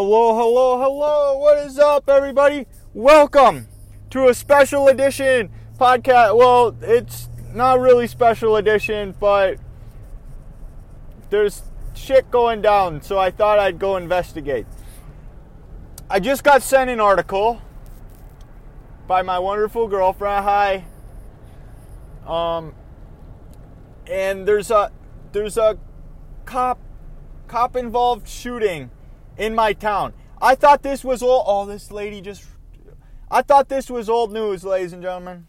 Hello, hello, hello. What is up, everybody? Welcome to a special edition podcast. Well, it's not really special edition, but there's shit going down, so I thought I'd go investigate. I just got sent an article by my wonderful girlfriend. Hi. Um, and there's a there's a cop cop involved shooting in my town. I thought this was all. Oh, this lady just. I thought this was old news, ladies and gentlemen.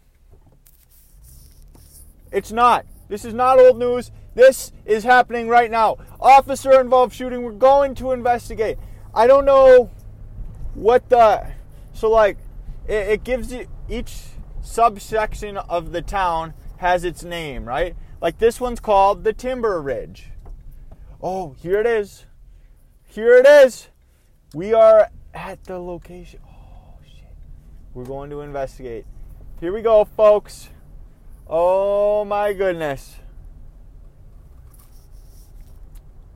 It's not. This is not old news. This is happening right now. Officer involved shooting. We're going to investigate. I don't know what the. So, like, it, it gives you. Each subsection of the town has its name, right? Like, this one's called the Timber Ridge. Oh, here it is. Here it is. We are at the location. Oh, shit. We're going to investigate. Here we go, folks. Oh, my goodness.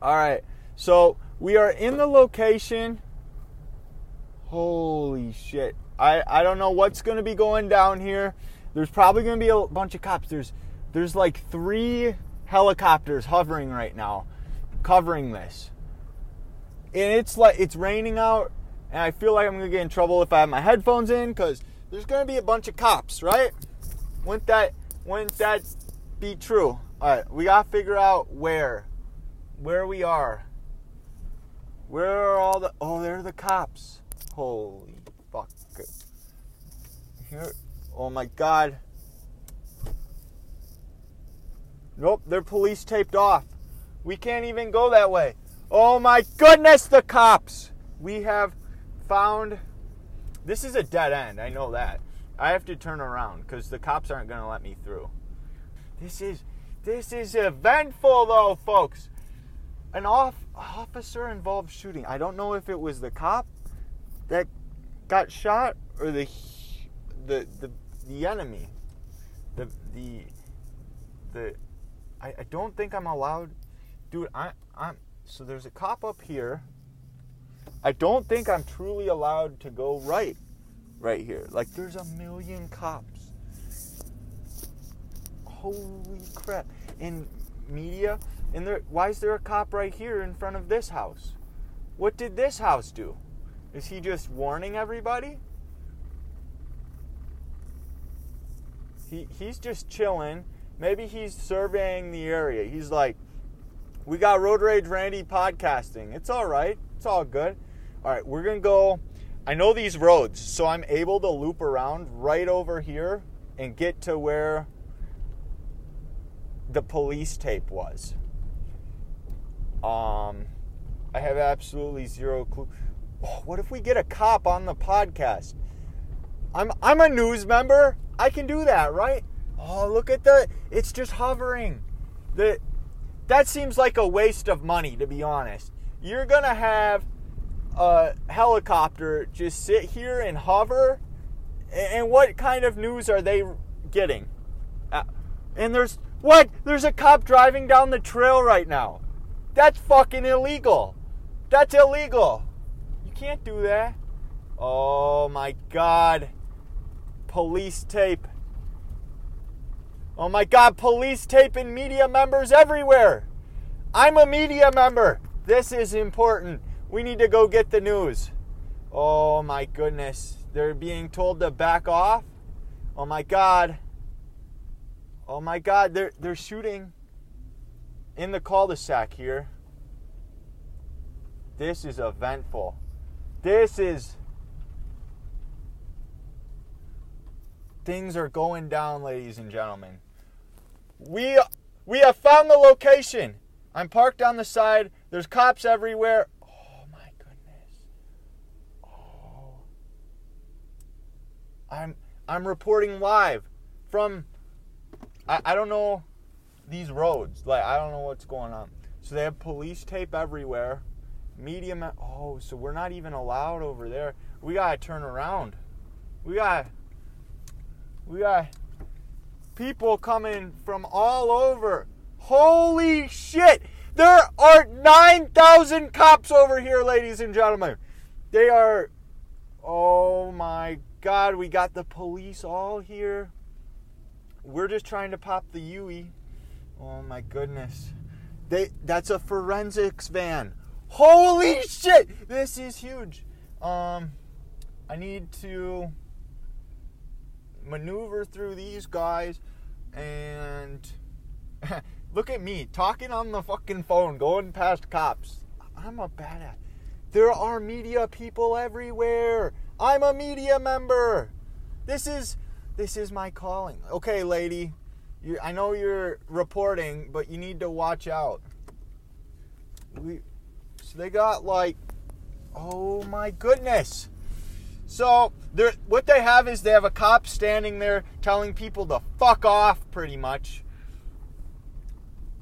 All right. So we are in the location. Holy shit. I, I don't know what's going to be going down here. There's probably going to be a bunch of cops. There's there's like three helicopters hovering right now covering this. And it's like it's raining out and I feel like I'm to get in trouble if I have my headphones in cuz there's to be a bunch of cops, right? Wouldn't that wouldn't that be true? All right, we got to figure out where where we are. Where are all the Oh, there are the cops. Holy fuck. Here. Oh my god. Nope, they're police taped off. We can't even go that way. Oh my goodness, the cops! We have found. This is a dead end, I know that. I have to turn around because the cops aren't going to let me through. This is this is eventful though, folks. An off, officer involved shooting. I don't know if it was the cop that got shot or the the the, the enemy. The the the I, I don't think I'm allowed dude I I'm so there's a cop up here. I don't think I'm truly allowed to go right right here. Like there's a million cops. Holy crap. In media, and there why is there a cop right here in front of this house? What did this house do? Is he just warning everybody? He he's just chilling. Maybe he's surveying the area. He's like, we got Road Rage Randy podcasting. It's all right. It's all good. All right, we're going to go. I know these roads, so I'm able to loop around right over here and get to where the police tape was. Um, I have absolutely zero clue. Oh, what if we get a cop on the podcast? I'm I'm a news member. I can do that, right? Oh, look at the it's just hovering. The that seems like a waste of money to be honest. You're going to have a helicopter just sit here and hover and what kind of news are they getting? Uh, and there's what? There's a cop driving down the trail right now. That's fucking illegal. That's illegal. You can't do that. Oh my god. Police tape. Oh my god, police tape and media members everywhere. I'm a media member. This is important. We need to go get the news. Oh my goodness. They're being told to back off. Oh my god. Oh my god, they're they're shooting in the cul-de-sac here. This is eventful. This is things are going down, ladies and gentlemen. We we have found the location. I'm parked on the side. There's cops everywhere. Oh my goodness. Oh. I'm I'm reporting live from I, I don't know these roads. Like I don't know what's going on. So they have police tape everywhere. Medium oh, so we're not even allowed over there. We gotta turn around. We gotta we got people coming from all over. Holy shit! There are 9,000 cops over here, ladies and gentlemen. They are. Oh my God! We got the police all here. We're just trying to pop the Yui. Oh my goodness. They that's a forensics van. Holy shit! This is huge. Um I need to maneuver through these guys and look at me talking on the fucking phone going past cops. I'm a badass. There are media people everywhere. I'm a media member. This is this is my calling. Okay, lady. You, I know you're reporting, but you need to watch out. We, so they got like, oh my goodness. So what they have is they have a cop standing there telling people to fuck off, pretty much.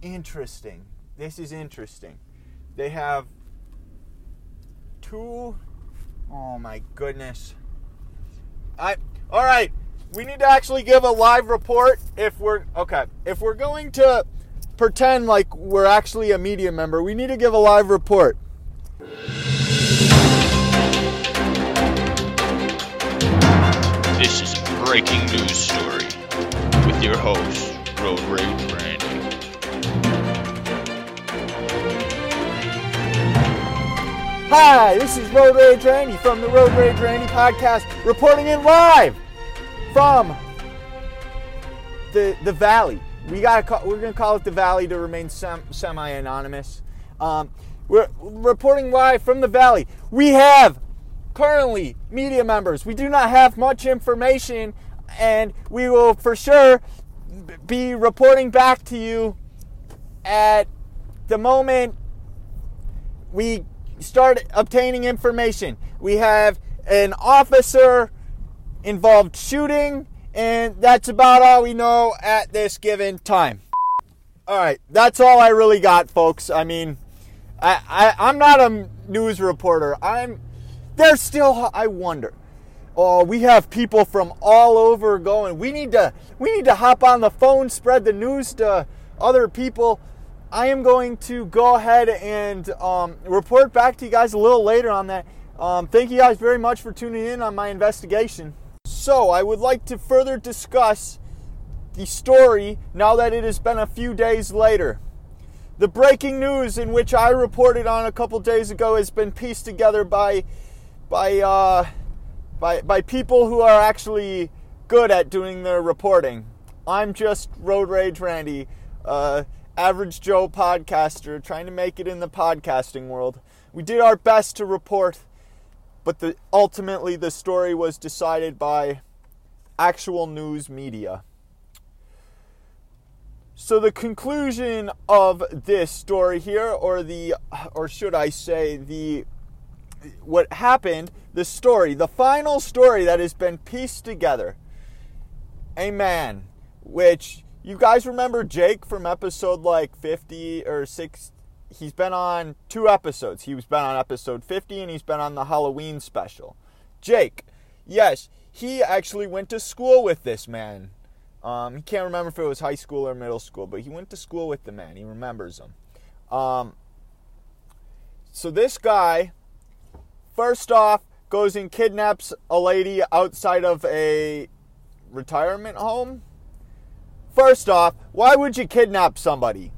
Interesting. This is interesting. They have two. Oh my goodness. I. All right we need to actually give a live report if we're okay. If we're going to pretend like we're actually a media member, we need to give a live report. Breaking news story with your host, Road Rage Randy. Hi, this is Road Rage Randy from the Road Rage Randy podcast, reporting in live from the the valley. We got we're gonna call it the valley to remain sem- semi-anonymous. Um, we're reporting live from the valley. We have currently media members. We do not have much information, and we will for sure be reporting back to you at the moment we start obtaining information. We have an officer involved shooting, and that's about all we know at this given time. All right, that's all I really got, folks. I mean, I, I I'm not a news reporter. I'm there's still I wonder. Oh, we have people from all over going. We need to we need to hop on the phone, spread the news to other people. I am going to go ahead and um, report back to you guys a little later on that. Um, thank you guys very much for tuning in on my investigation. So, I would like to further discuss the story now that it has been a few days later. The breaking news in which I reported on a couple days ago has been pieced together by by uh, by by people who are actually good at doing their reporting. I'm just Road Rage Randy, uh, average Joe podcaster trying to make it in the podcasting world. We did our best to report but the, ultimately the story was decided by actual news media. So the conclusion of this story here, or the, or should I say, the what happened, the story, the final story that has been pieced together. A man, which you guys remember Jake from episode like 50 or 60 he's been on two episodes. He's been on episode 50 and he's been on the Halloween special. Jake, yes, he actually went to school with this man. Um, he can't remember if it was high school or middle school, but he went to school with the man. He remembers him. Um, so this guy, first off, goes and kidnaps a lady outside of a retirement home. First off, why would you kidnap somebody?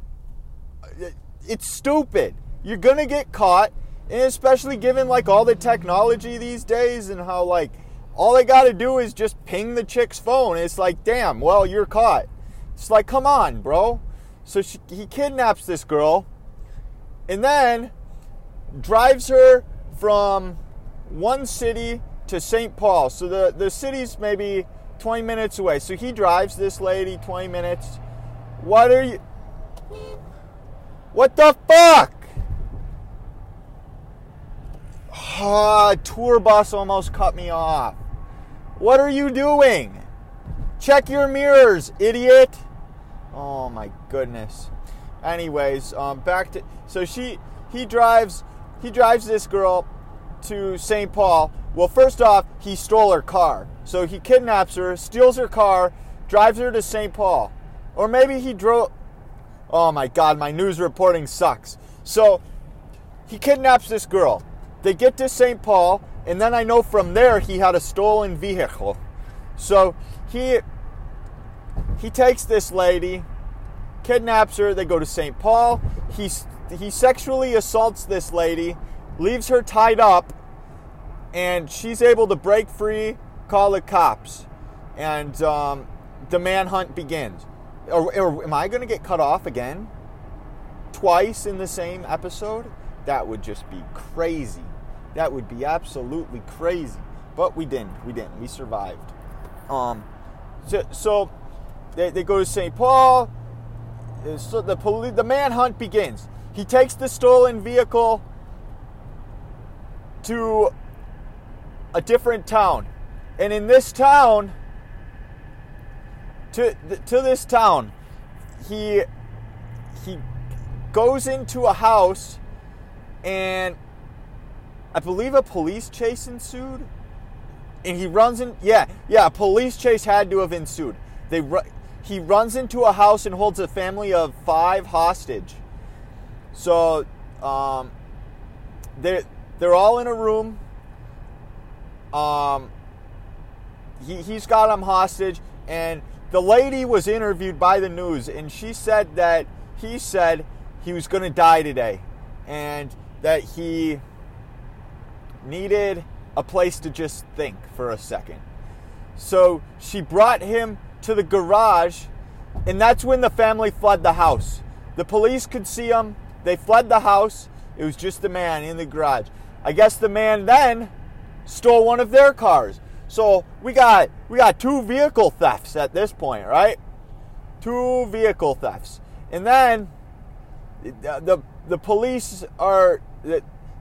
it's stupid. You're gonna get caught, and especially given like all the technology these days and how like all they gotta do is just ping the chick's phone. It's like, damn, well, you're caught. It's like, come on, bro. So she, he kidnaps this girl and then drives her from one city to St. Paul. So the, the city's maybe 20 minutes away. So he drives this lady 20 minutes. What are you? What the fuck? Ah, tour bus almost cut me off. What are you doing? Check your mirrors, idiot. Oh my goodness. Anyways, um, back to so she he drives he drives this girl to St. Paul. Well, first off, he stole her car. So he kidnaps her, steals her car, drives her to St. Paul. Or maybe he drove Oh my god, my news reporting sucks. So he kidnaps this girl, they get to St. Paul, and then I know from there he had a stolen vehicle. So he he takes this lady, kidnaps her. They go to St. Paul. He he sexually assaults this lady, leaves her tied up, and she's able to break free, call the cops, and um, the manhunt begins. Or, or am I going to get cut off again? Twice in the same episode? That would just be crazy. That would be absolutely crazy. But we didn't. We didn't. We survived. Um, so, so they, they go to St. Paul. Uh, so the poli- the manhunt begins. He takes the stolen vehicle to a different town, and in this town, to to this town, he he goes into a house, and I believe a police chase ensued, and he runs in. Yeah, yeah, a police chase had to have ensued. They he runs into a house and holds a family of five hostage. So, um, they they're all in a room. Um, he he's got them hostage, and the lady was interviewed by the news, and she said that he said he was going to die today, and that he needed a place to just think for a second. So she brought him to the garage, and that's when the family fled the house. The police could see him. They fled the house. It was just the man in the garage. I guess the man then stole one of their cars. So we got we got two vehicle thefts at this point, right? Two vehicle thefts, and then the the, police are.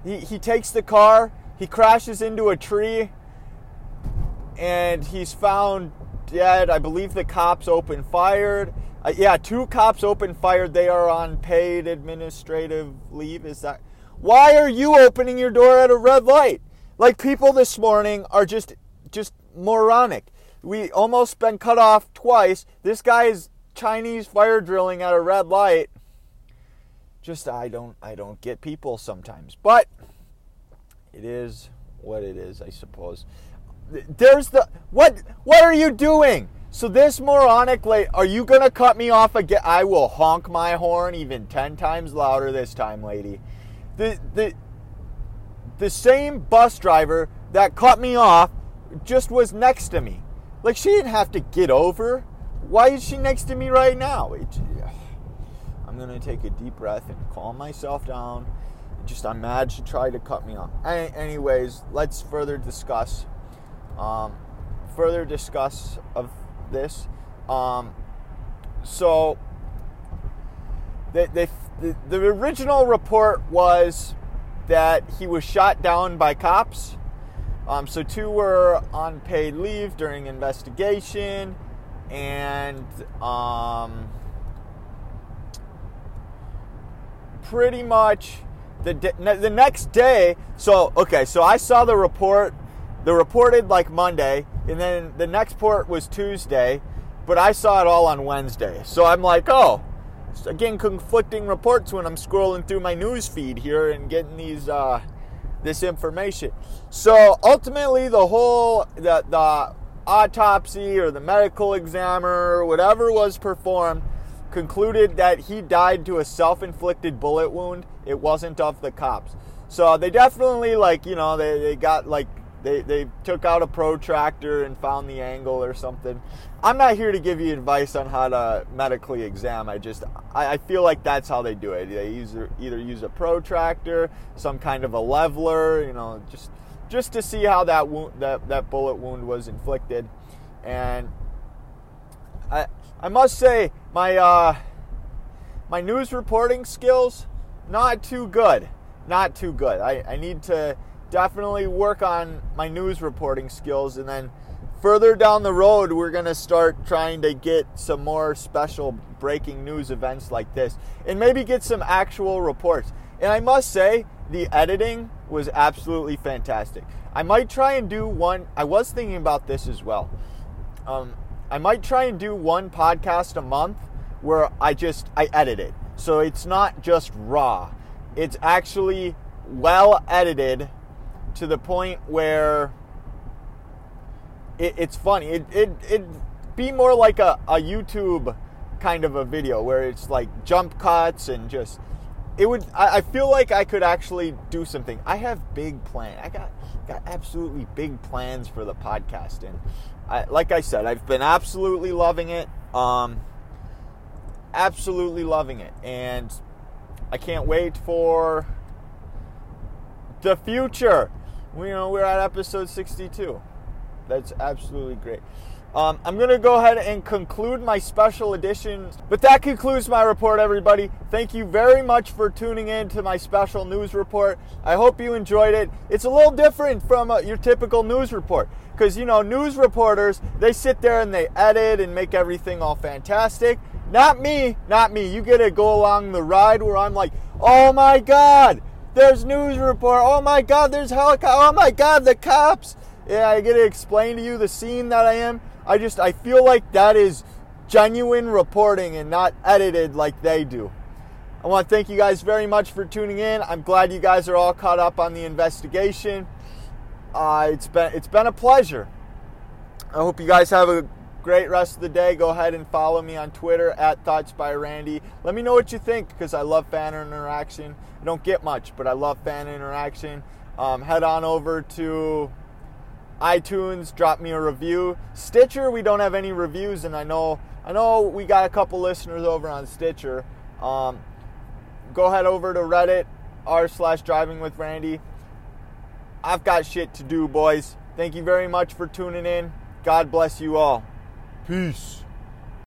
He, he takes the car. He crashes into a tree, and he's found dead. I believe the cops open fired. Uh, yeah, two cops open fired. They are on paid administrative leave. Is that? Why are you opening your door at a red light? Like people this morning are just just moronic. We almost been cut off twice. This guy is Chinese fire drilling at a red light. Just I don't I don't get people sometimes. But it is what it is, I suppose. There's the what what are you doing? So this moronic late, are you gonna cut me off again? I will honk my horn even ten times louder this time, lady. The the the same bus driver that cut me off just was next to me. Like she didn't have to get over. Why is she next to me right now? It, I'm gonna take a deep breath and calm myself down. Just I'm mad she tried to cut me off. Anyways, let's further discuss. Um, further discuss of this. Um, so the, the, the original report was that he was shot down by cops. Um, so two were on paid leave during investigation, and um, pretty much the the next day. So okay, so I saw the report. The reported like Monday, and then the next port was Tuesday, but I saw it all on Wednesday. So I'm like, oh, again conflicting reports when I'm scrolling through my news feed here and getting these uh, this information. So ultimately, the whole the the autopsy or the medical examiner whatever was performed concluded that he died to a self-inflicted bullet wound. It wasn't of the cops. So they definitely like you know they, they got like they, they took out a protractor and found the angle or something. I'm not here to give you advice on how to medically exam. I just I, I feel like that's how they do it. They use either use a protractor, some kind of a leveler, you know, just just to see how that wound, that that bullet wound was inflicted. And I I must say my uh, my news reporting skills not too good, not too good. I, I need to definitely work on my news reporting skills and then further down the road we're going to start trying to get some more special breaking news events like this and maybe get some actual reports. And i must say the editing was absolutely fantastic. I might try and do one i was thinking about this as well. Um, i might try and do one podcast a month where i just i edit it. So it's not just raw. It's actually well edited to the point where it, it's funny. It it it be more like a, a YouTube kind of a video where it's like jump cuts and just it would I, I feel like I could actually do something. I have big plan. I got got absolutely big plans for the podcast and I, like I said, I've been absolutely loving it. Um, absolutely loving it, and I can't wait for the future. We, you know, we're at episode 62. That's absolutely great. Um, I'm going to go ahead and conclude my special edition. But that concludes my report, everybody. Thank you very much for tuning in to my special news report. I hope you enjoyed it. It's a little different from uh, your typical news report because, you know, news reporters, they sit there and they edit and make everything all fantastic. Not me, not me. You get to go along the ride where I'm like, oh my God, there's news report. Oh my God, there's helicopter. Oh my God, the cops. Yeah, I get to explain to you the scene that I am. I just I feel like that is genuine reporting and not edited like they do. I want to thank you guys very much for tuning in. I'm glad you guys are all caught up on the investigation. Uh, it's been it's been a pleasure. I hope you guys have a great rest of the day. Go ahead and follow me on Twitter at Thoughts by Randy. Let me know what you think because I love fan interaction. I don't get much, but I love fan interaction. Um, head on over to iTunes, drop me a review. Stitcher, we don't have any reviews, and I know I know we got a couple listeners over on Stitcher. Um, go head over to Reddit r slash Driving with Randy. I've got shit to do, boys. Thank you very much for tuning in. God bless you all. Peace.